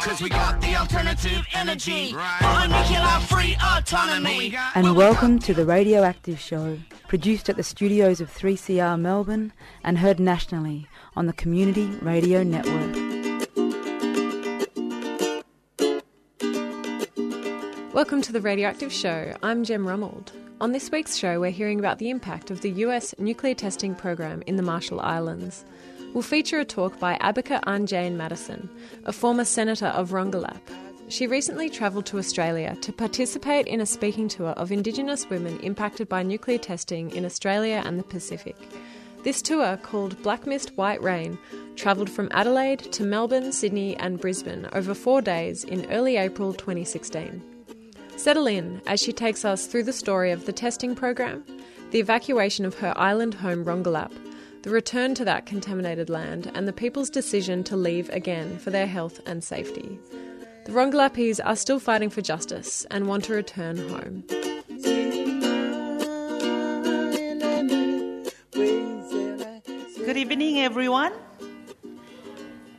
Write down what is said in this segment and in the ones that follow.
Cause we got the alternative energy. Right. Nuclear free autonomy. And welcome to the Radioactive Show, produced at the studios of 3CR Melbourne and heard nationally on the Community Radio Network. Welcome to the Radioactive Show. I'm Jem Rummold. On this week's show, we're hearing about the impact of the US nuclear testing program in the Marshall Islands. We'll feature a talk by Abacca Anjain Maddison, a former senator of Rongelap. She recently travelled to Australia to participate in a speaking tour of Indigenous women impacted by nuclear testing in Australia and the Pacific. This tour, called Black Mist White Rain, travelled from Adelaide to Melbourne, Sydney, and Brisbane over four days in early April 2016. Settle in as she takes us through the story of the testing program, the evacuation of her island home Rongelap, the return to that contaminated land, and the people's decision to leave again for their health and safety. The Rongelapese are still fighting for justice and want to return home. Good evening, everyone.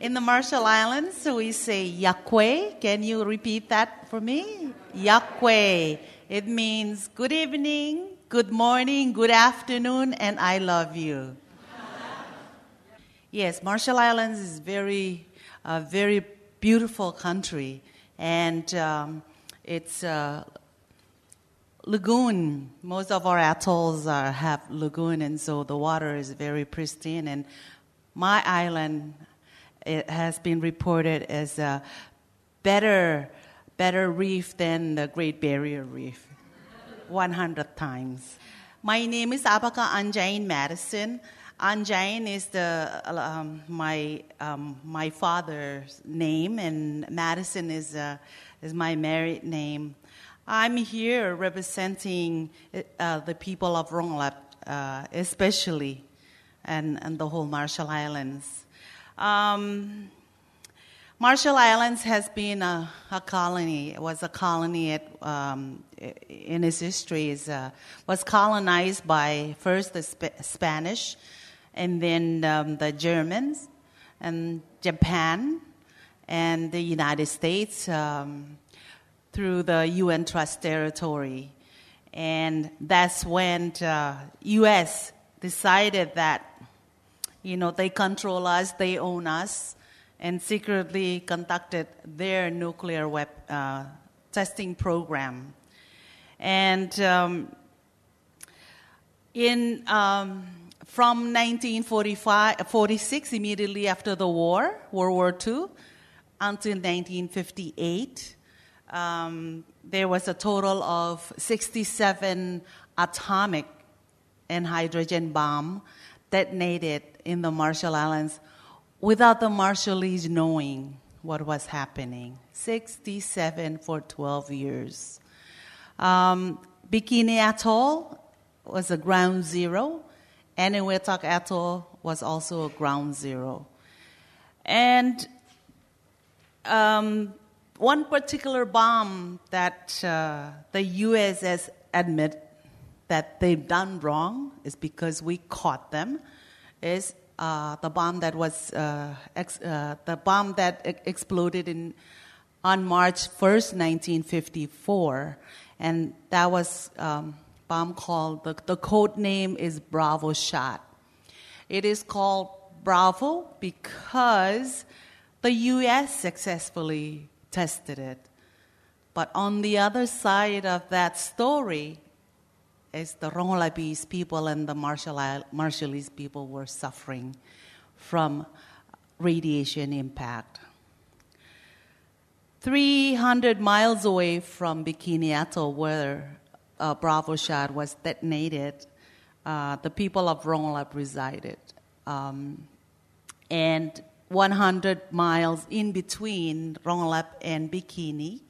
In the Marshall Islands, we say Yakwe. Can you repeat that for me? Yakwe. It means good evening, good morning, good afternoon, and I love you. Yes, Marshall Islands is very, a very beautiful country, and um, it's a lagoon. Most of our atolls are, have lagoon, and so the water is very pristine. And my island it has been reported as a better, better reef than the Great Barrier Reef, 100 times. My name is Abacca Anjain Maddison. Anjain is the, um, my, um, my father's name, and Maddison is, uh, is my married name. I'm here representing uh, the people of Rongelap, uh, especially, and, and the whole Marshall Islands. Um, Marshall Islands has been a, a, colony. It was a colony at, um, in its history. Is uh, was colonized by first the Sp- Spanish, and then um, the Germans, and Japan, and the United States. Um, through the UN Trust territory. And that's when the uh, US decided that, you know, they control us, they own us, and secretly conducted their nuclear wep- uh, testing program. And um, in, um, from 1946, immediately after the war, World War II, until 1958, um, there was a total of 67 atomic and hydrogen bomb detonated in the Marshall Islands without the Marshallese knowing what was happening. 67 for 12 years. Um, Bikini Atoll was a ground zero, and Enewetak Atoll was also a ground zero. And um, one particular bomb that uh, the U.S. has admit that they've done wrong is because we caught them. Is uh, the bomb that was uh, ex- uh, the bomb that exploded in on March 1st, 1954, and that was um, bomb called the, the code name is Bravo Shot. It is called Bravo because the U.S. successfully tested it. But on the other side of that story is the Rongelapese people and the Marshall Marshallese people were suffering from radiation impact. 300 miles away from Bikini Atoll, where uh, Bravo Shot was detonated, uh, the people of Rongelap resided. Um, and 100 miles in between Rongelap and Bikini.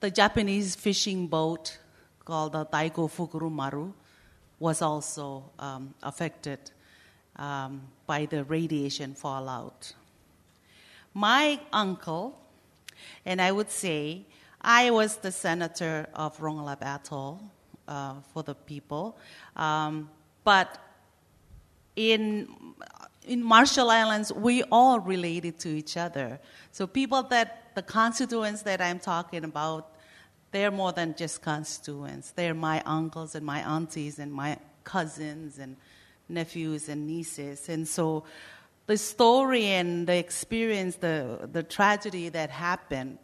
The Japanese fishing boat called the Daigo Fukuryu Maru was also um, affected um, by the radiation fallout. My uncle, and I would say I was the senator of Rongelap Atoll uh, for the people, um, but in in Marshall Islands, we all related to each other. So people that the constituents that I'm talking about, they're more than just constituents. They're my uncles and my aunties and my cousins and nephews and nieces. And so the story and the experience, the, the tragedy that happened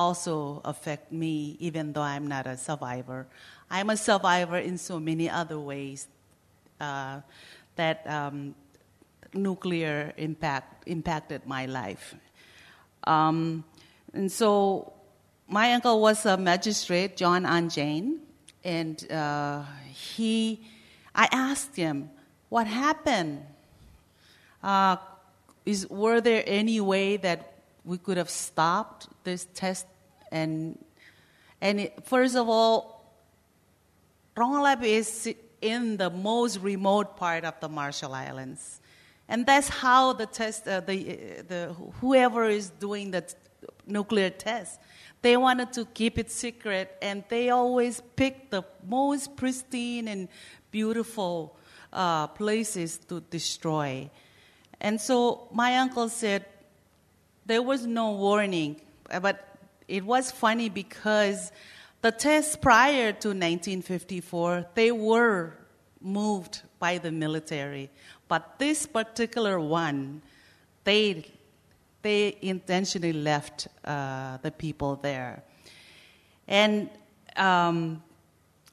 also affect me, even though I'm not a survivor. I'm a survivor in so many other ways uh, that um, nuclear impact impacted my life. Um, and so my uncle was a magistrate, John Anjain, and uh, he, I asked him, what happened? Uh, is, were there any way that we could have stopped this test? And, and it, first of all, Rongelap is in the most remote part of the Marshall Islands. And that's how the test, uh, the, the, whoever is doing the t- nuclear test, they wanted to keep it secret, and they always pick the most pristine and beautiful uh, places to destroy. And so my uncle said there was no warning, but it was funny because the tests prior to 1954 they were moved by the military, but this particular one, they they intentionally left uh, the people there. And um,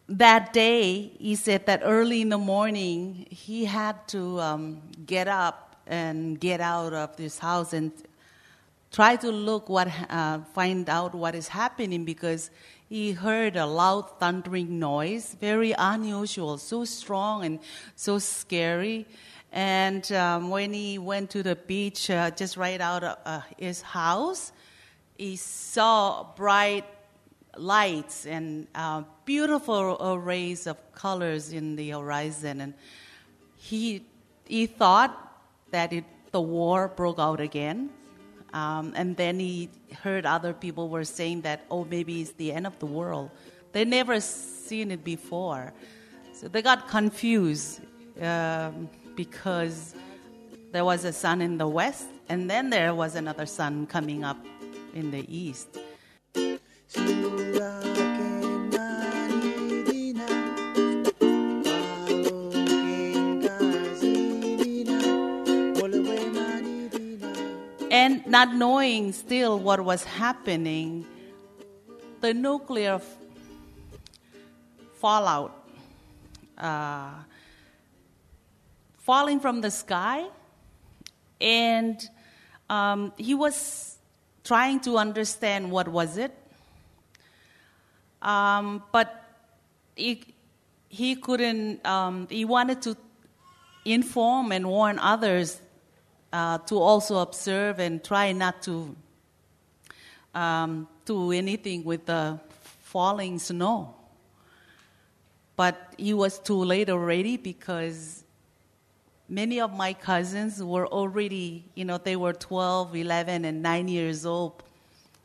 that day, he said that early in the morning, he had to um, get up and get out of this house and try to look what, uh, find out what is happening because he heard a loud thundering noise, very unusual, so strong and so scary. And um, when he went to the beach, uh, just right out of uh, his house, he saw bright lights and uh, beautiful arrays of colors in the horizon. And he, he thought that it, the war broke out again. Um, and then he heard other people were saying that, oh, maybe it's the end of the world. They never seen it before. So they got confused. Um, because there was a sun in the west, and then there was another sun coming up in the east. Not knowing still what was happening, the nuclear fallout uh, falling from the sky, and um, he was trying to understand what was it, um, but he, he couldn't. Um, he wanted to inform and warn others uh, to also observe and try not to um, do anything with the falling snow. But it was too late already because many of my cousins were already, you know, they were 12, 11, and 9 years old.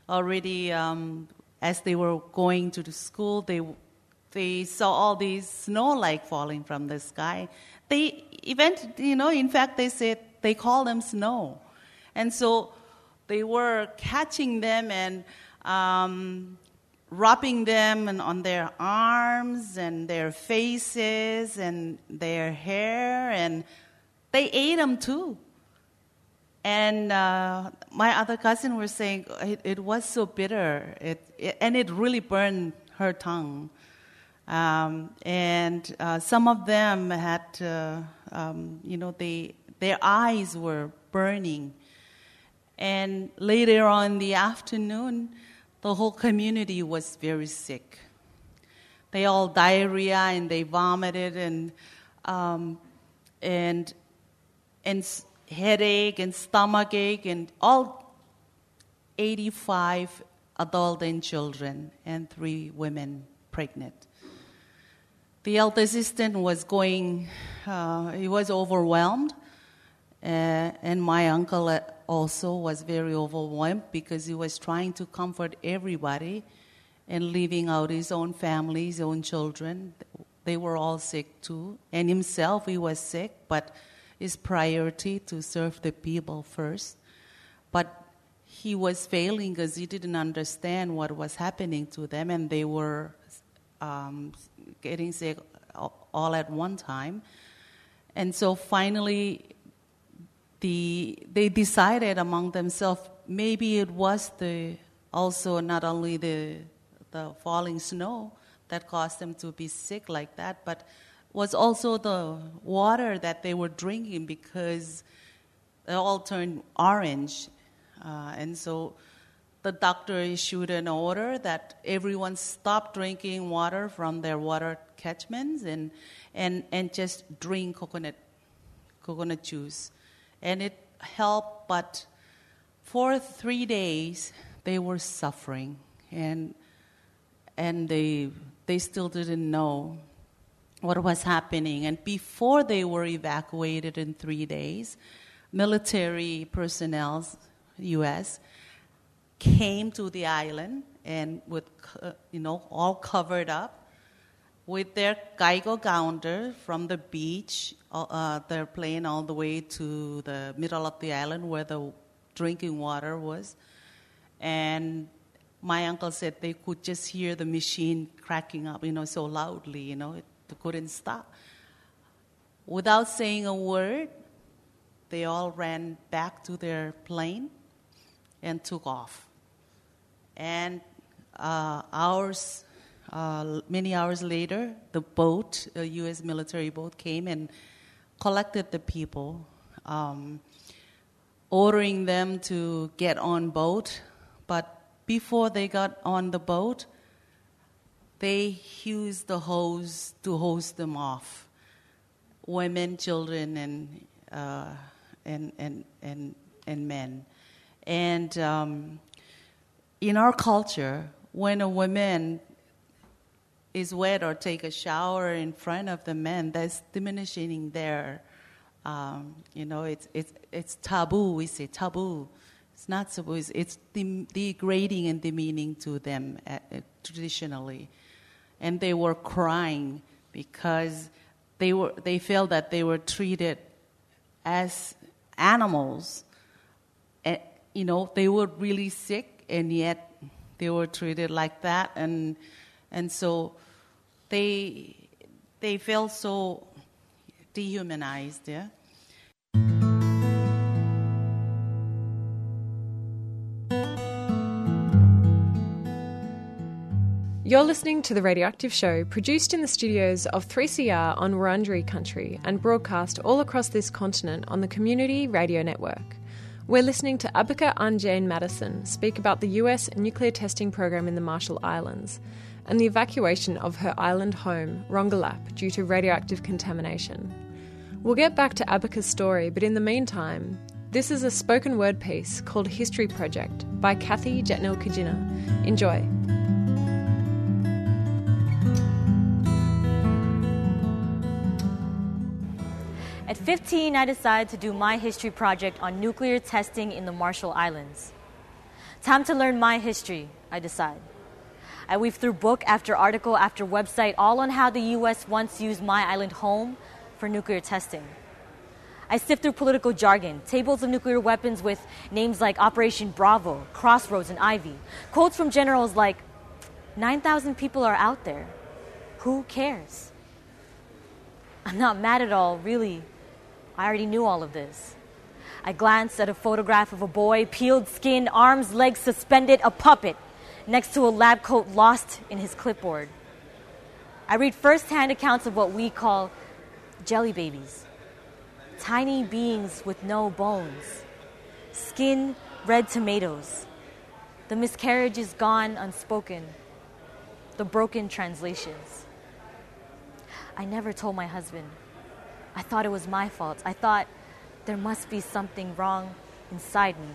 Already, um, as they were going to the school, they, they saw all these snow like falling from the sky. They event, you know, in fact, they said they call them snow. And so they were catching them and um, wrapping them on their arms and their faces and their hair and they ate them too. And uh, my other cousin was saying it, it was so bitter, it, it, and it really burned her tongue. Um, and uh, some of them had, uh, um, you know, they, their eyes were burning. And later on in the afternoon, the whole community was very sick. They all diarrhea and they vomited and um, and and headache and stomach ache and all 85 adult and children and three women pregnant. The elder assistant was going, uh, he was overwhelmed. Uh, and my uncle also was very overwhelmed because he was trying to comfort everybody and leaving out his own family, his own children. They were all sick too. And himself, he was sick, but his priority to serve the people first. But he was failing because he didn't understand what was happening to them, and they were um, getting sick all at one time. And so finally, the, they decided among themselves maybe it was the also not only the the falling snow that caused them to be sick like that, but was also the water that they were drinking because it all turned orange. Uh, and so the doctor issued an order that everyone stop drinking water from their water catchments and, and, and just drink coconut, coconut juice. And it helped, but for three days they were suffering. And, and they, they still didn't know what was happening. And before they were evacuated in three days, military personnel, U.S., came to the island and with, you know, all covered up with their Geiger counter from the beach. Uh, uh, they're all the way to the middle of the island where the drinking water was. And my uncle said they could just hear the machine cracking up, you know, so loudly, you know, it couldn't stop. Without saying a word, they all ran back to their plane and took off. And uh, hours, uh, many hours later, the boat, a U.S. military boat, came and collected the people, um, ordering them to get on boat. But before they got on the boat, they used the hose to hose them off women, children, and, uh, and, and, and, and men. And um, in our culture, when a woman is wet or take a shower in front of the men, that's diminishing their, um, you know, it's, it's, it's taboo. We say taboo. It's not supposed, it's degrading and demeaning to them uh, uh, traditionally and they were crying because they, were, they felt that they were treated as animals. And, you know, they were really sick, and yet they were treated like that. And, and so they, they felt so dehumanized, yeah? You're listening to The Radioactive Show, produced in the studios of 3CR on Wurundjeri country and broadcast all across this continent on the Community Radio Network. We're listening to Abacca Anjain Maddison speak about the US nuclear testing program in the Marshall Islands and the evacuation of her island home, Rongelap, due to radioactive contamination. We'll get back to Abacca's story, but in the meantime, this is a spoken word piece called History Project by Kathy Jetnil Kijiner. Enjoy. At 15, I decided to do my history project on nuclear testing in the Marshall Islands. Time to learn my history, I decide. I weave through book after article after website, all on how the US once used my island home for nuclear testing. I sift through political jargon, tables of nuclear weapons with names like Operation Bravo, Crossroads, and Ivy, quotes from generals like 9,000 people are out there. Who cares? I'm not mad at all, really. I already knew all of this. I glanced at a photograph of a boy, peeled skin, arms, legs suspended, a puppet, next to a lab coat lost in his clipboard. I read firsthand accounts of what we call jelly babies tiny beings with no bones, skin red tomatoes, the miscarriage is gone unspoken, the broken translations. I never told my husband. I thought it was my fault. I thought there must be something wrong inside me.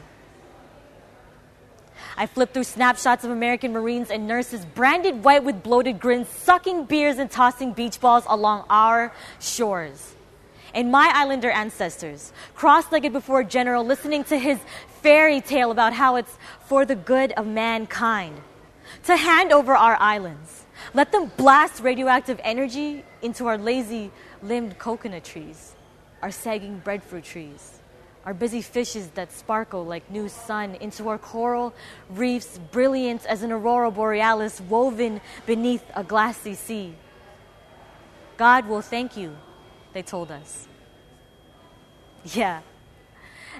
I flipped through snapshots of American Marines and nurses, branded white with bloated grins, sucking beers and tossing beach balls along our shores. And my islander ancestors, cross legged before a general, listening to his fairy tale about how it's for the good of mankind to hand over our islands. Let them blast radioactive energy into our lazy limbed coconut trees. our sagging breadfruit trees, our busy fishes that sparkle like new sun into our coral reefs, brilliant as an aurora borealis woven beneath a glassy sea. God will thank you, they told us. Yeah.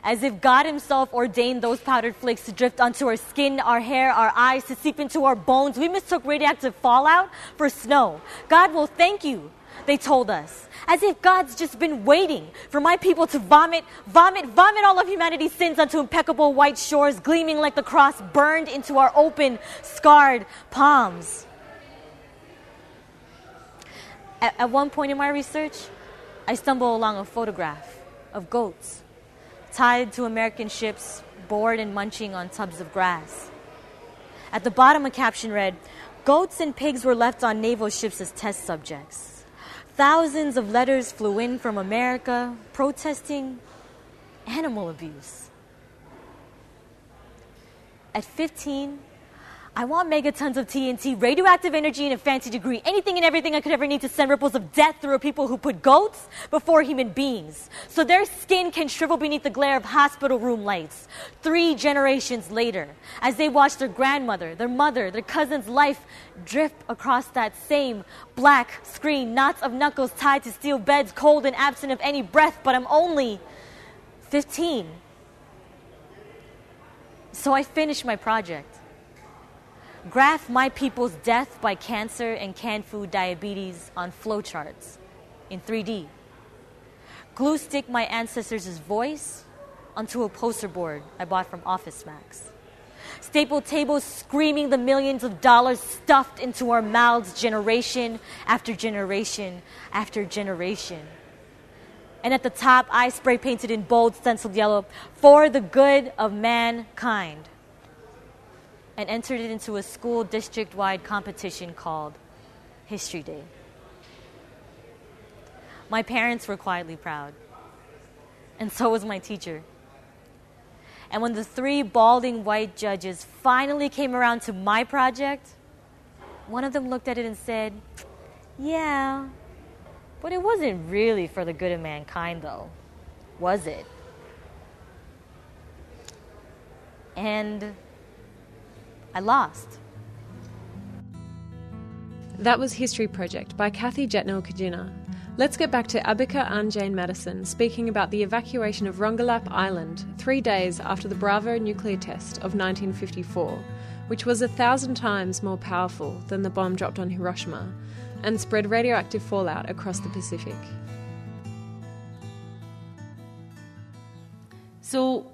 As if God Himself ordained those powdered flakes to drift onto our skin, our hair, our eyes, to seep into our bones. We mistook radioactive fallout for snow. God will thank you, they told us. As if God's just been waiting for my people to vomit, vomit, vomit all of humanity's sins onto impeccable white shores, gleaming like the cross burned into our open, scarred palms. At, at one point in my research, I stumbled along a photograph of goats tied to American ships, bored and munching on tubs of grass. At the bottom, a caption read Goats and pigs were left on naval ships as test subjects. Thousands of letters flew in from America protesting animal abuse. At 15, I want megatons of TNT, radioactive energy, and a fancy degree. Anything and everything I could ever need to send ripples of death through people who put goats before human beings. So their skin can shrivel beneath the glare of hospital room lights. Three generations later, as they watch their grandmother, their mother, their cousin's life drift across that same black screen, knots of knuckles tied to steel beds, cold and absent of any breath, but I'm only 15. So I finished my project graph my people's death by cancer and canned food diabetes on flowcharts in 3D. Glue stick my ancestors' voice onto a poster board I bought from Office Max. Staple tables screaming the millions of dollars stuffed into our mouths generation after generation after generation. And at the top, I spray painted in bold stenciled yellow, for the good of mankind and entered it into a school district wide competition called History Day. My parents were quietly proud, and so was my teacher. And when the three balding white judges finally came around to my project, one of them looked at it and said, Yeah, but it wasn't really for the good of mankind, though, was it? And I lost. That was History Project by Kathy Jetnil Kijiner. Let's get back to Abacca Anjain Maddison speaking about the evacuation of Rongelap Island three days after the Bravo nuclear test of 1954, which was a thousand times more powerful than the bomb dropped on Hiroshima and spread radioactive fallout across the Pacific. So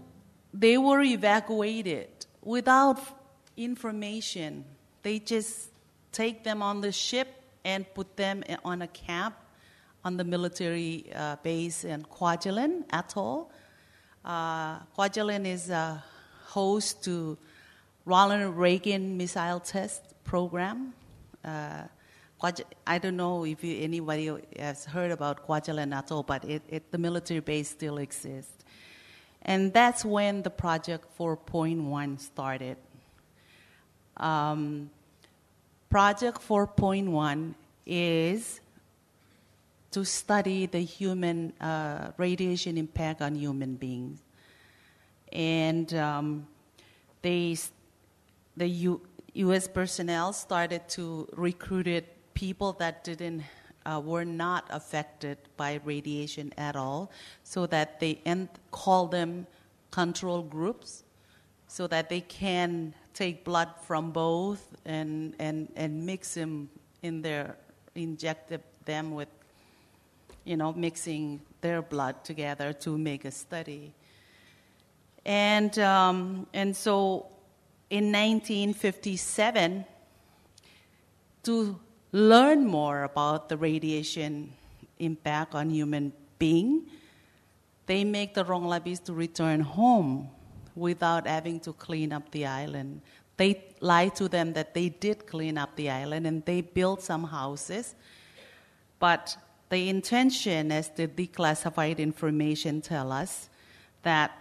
they were evacuated without information. They just take them on the ship and put them on a camp on the military uh, base in Kwajalein Atoll. Uh, Kwajalein is a host to Ronald Reagan missile test program. Uh, I don't know if you, anybody has heard about Kwajalein Atoll, but it, it, the military base still exists. And that's when the Project 4.1 started. Um, project 4.1 is to study the human uh, radiation impact on human beings. And um, they, the U, U.S. personnel started to recruit people that didn't uh, were not affected by radiation at all, so that they and call them control groups, so that they can take blood from both and, and, and mix them in their, inject them with, you know, mixing their blood together to make a study. And, um, and so in 1957, to learn more about the radiation impact on human being, they make the Rongelapese to return home without having to clean up the island. They lied to them that they did clean up the island and they built some houses, but the intention, as the declassified information tell us, that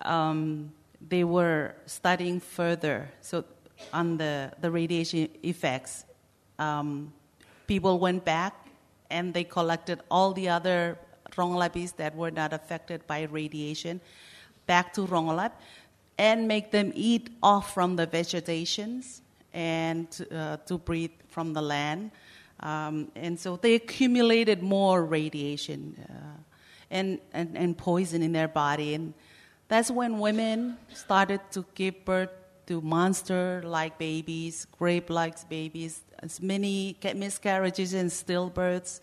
um, they were studying further. So on the, the radiation effects, um, people went back and they collected all the other Rongelapese that were not affected by radiation back to Rongelap and make them eat off from the vegetations and uh, to breathe from the land. Um, and so they accumulated more radiation uh, and, and, and poison in their body. And that's when women started to give birth to monster like babies, grape like babies, as many miscarriages and stillbirths,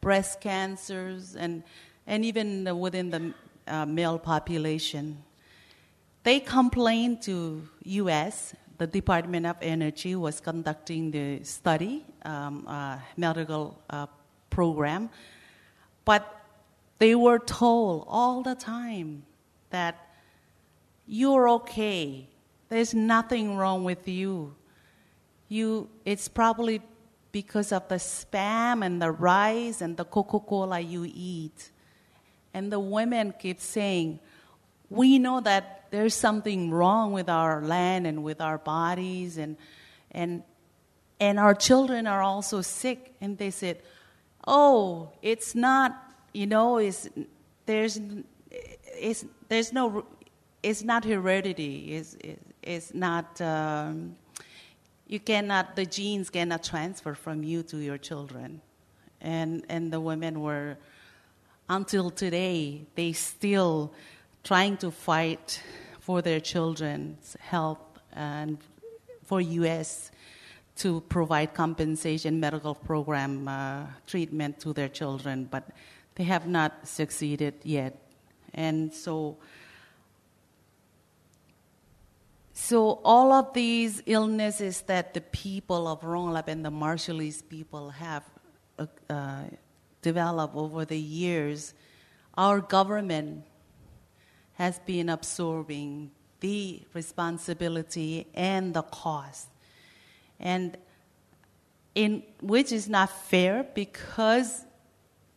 breast cancers, and, and even within the uh, male population. They complained to U.S. The Department of Energy was conducting the study, um, uh, medical uh, program, but they were told all the time that you're okay. There's nothing wrong with you. You, it's probably because of the spam and the rice and the Coca Cola you eat. And the women keep saying, We know that there's something wrong with our land and with our bodies, and, and, and our children are also sick. And they said, Oh, it's not, you know, it's, there's, it's, there's no it's not heredity. It's, it's not, um, you cannot, the genes cannot transfer from you to your children. And, and the women were, until today, they still trying to fight for their children's health and for U.S. to provide compensation medical program uh, treatment to their children, but they have not succeeded yet. And so So all of these illnesses that the people of Rongelap and the Marshallese people have uh, developed over the years, our government has been absorbing the responsibility and the cost, and in which is not fair because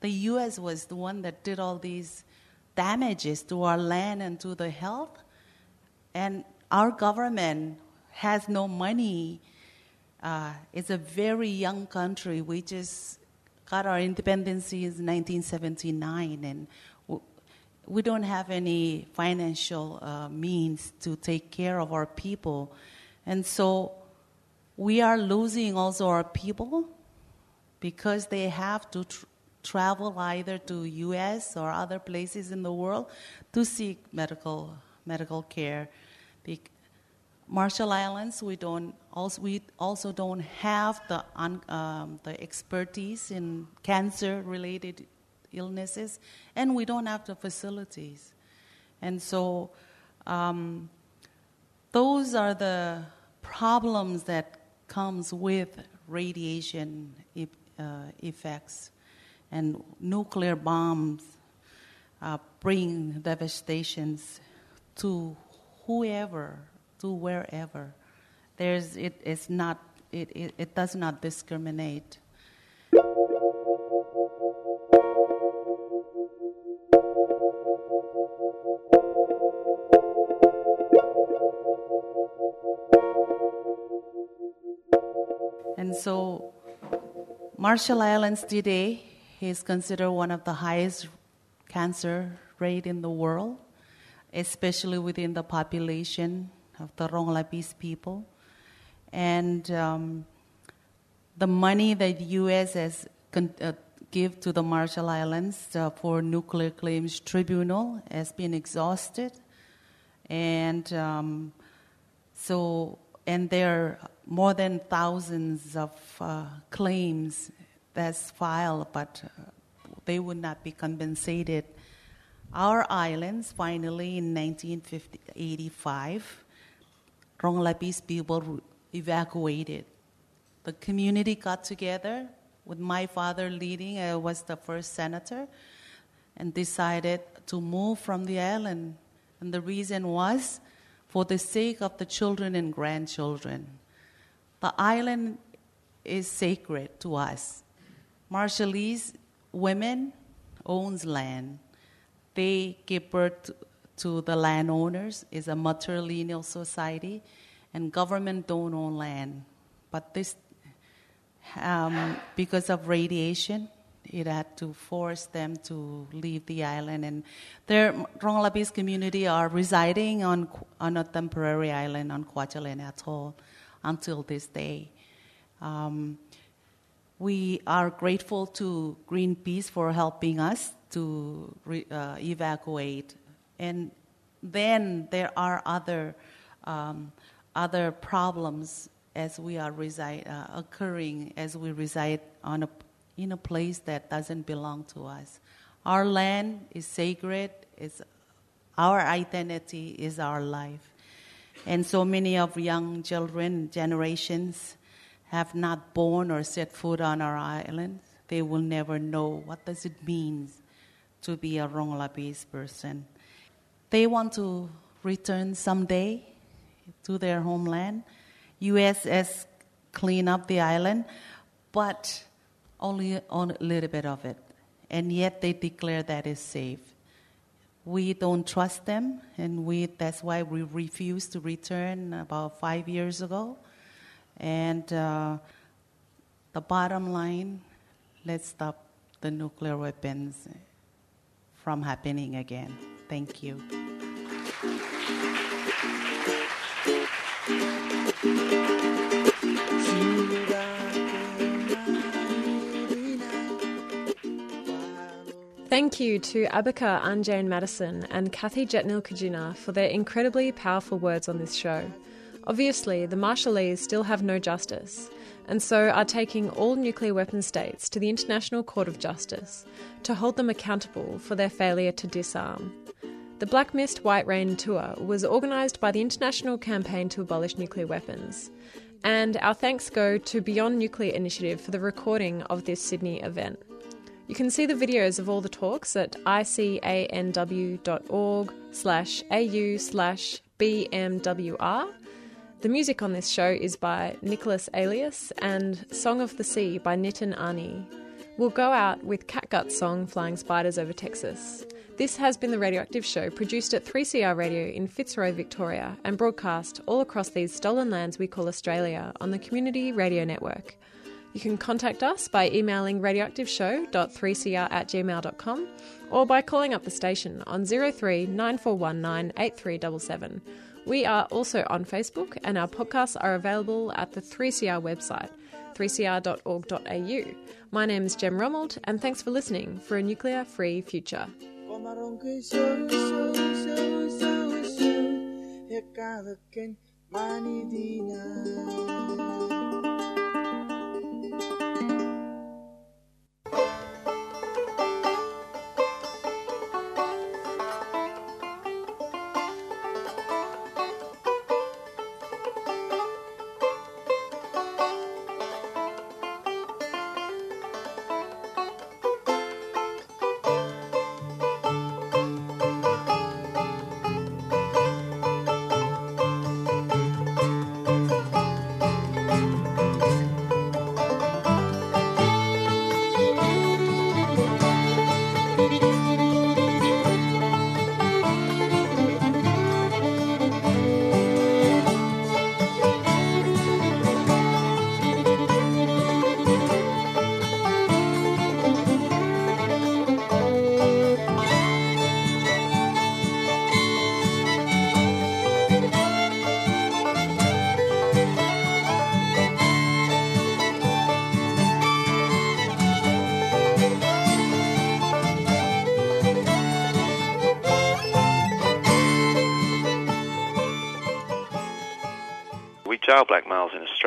the U.S. was the one that did all these damages to our land and to the health, and our government has no money. Uh, it's a very young country. We just got our independence in 1979, and we don't have any financial uh, means to take care of our people. And so we are losing also our people because they have to tr- travel either to US or other places in the world to seek medical medical care. Marshall Islands, we don't also we also don't have the um, the expertise in cancer-related illnesses, and we don't have the facilities, and so um, those are the problems that comes with radiation e- uh, effects, and nuclear bombs uh, bring devastations to whoever to wherever. There's, it, it's not, it, it, it does not discriminate. And so, Marshall Islands today is considered one of the highest cancer rate in the world especially within the population of the Rongelapese people. And um, the money that the U.S. has con- uh, give to the Marshall Islands uh, for nuclear claims tribunal has been exhausted, and um, so and there are more than thousands of uh, claims that's filed, but uh, they would not be compensated our islands, finally, in 1985, Rongelapese people evacuated. The community got together with my father leading, I was the first senator, and decided to move from the island. And the reason was for the sake of the children and grandchildren. The island is sacred to us. Marshallese women owns land they give birth to the landowners. is a matrilineal society, and government don't own land. But this, um, because of radiation, it had to force them to leave the island. And their Rongelapese community are residing on, on a temporary island on Kwajalein Atoll until this day. Um, we are grateful to Greenpeace for helping us to re, uh, evacuate. And then there are other, um, other problems as we are reside, uh, occurring as we reside on a in a place that doesn't belong to us. Our land is sacred, it's, our identity is our life. And so many of young children, generations, have not born or set foot on our island. They will never know what does it mean to be a Rongelapese person. They want to return someday to their homeland. USS clean up the island, but only on a little bit of it. And yet they declare that is safe. We don't trust them, and we, that's why we refused to return about five years ago. And uh, the bottom line let's stop the nuclear weapons from happening again. Thank you. Thank you to Abacca Anjain Maddison and Kathy Jetnil Kijiner for their incredibly powerful words on this show. Obviously, the Marshallese still have no justice, and so are taking all nuclear weapon states to the International Court of Justice to hold them accountable for their failure to disarm. The Black Mist White Rain tour was organised by the International Campaign to Abolish Nuclear Weapons, and our thanks go to Beyond Nuclear Initiative for the recording of this Sydney event. You can see the videos of all the talks at icanw.org slash au slash bmwr. The music on this show is by Nicholas Alias and Song of the Sea by Nitin Ani. We'll go out with Catgut's song Flying Spiders Over Texas. This has been the Radioactive Show, produced at 3CR Radio in Fitzroy, Victoria, and broadcast all across these stolen lands we call Australia on the Community Radio Network. You can contact us by emailing radioactiveshow.3cr at gmail.com or by calling up the station on 03 9419 8377. We are also on Facebook and our podcasts are available at the 3CR website, 3cr.org.au. My name is Jem Romold and thanks for listening for a nuclear free future. Jail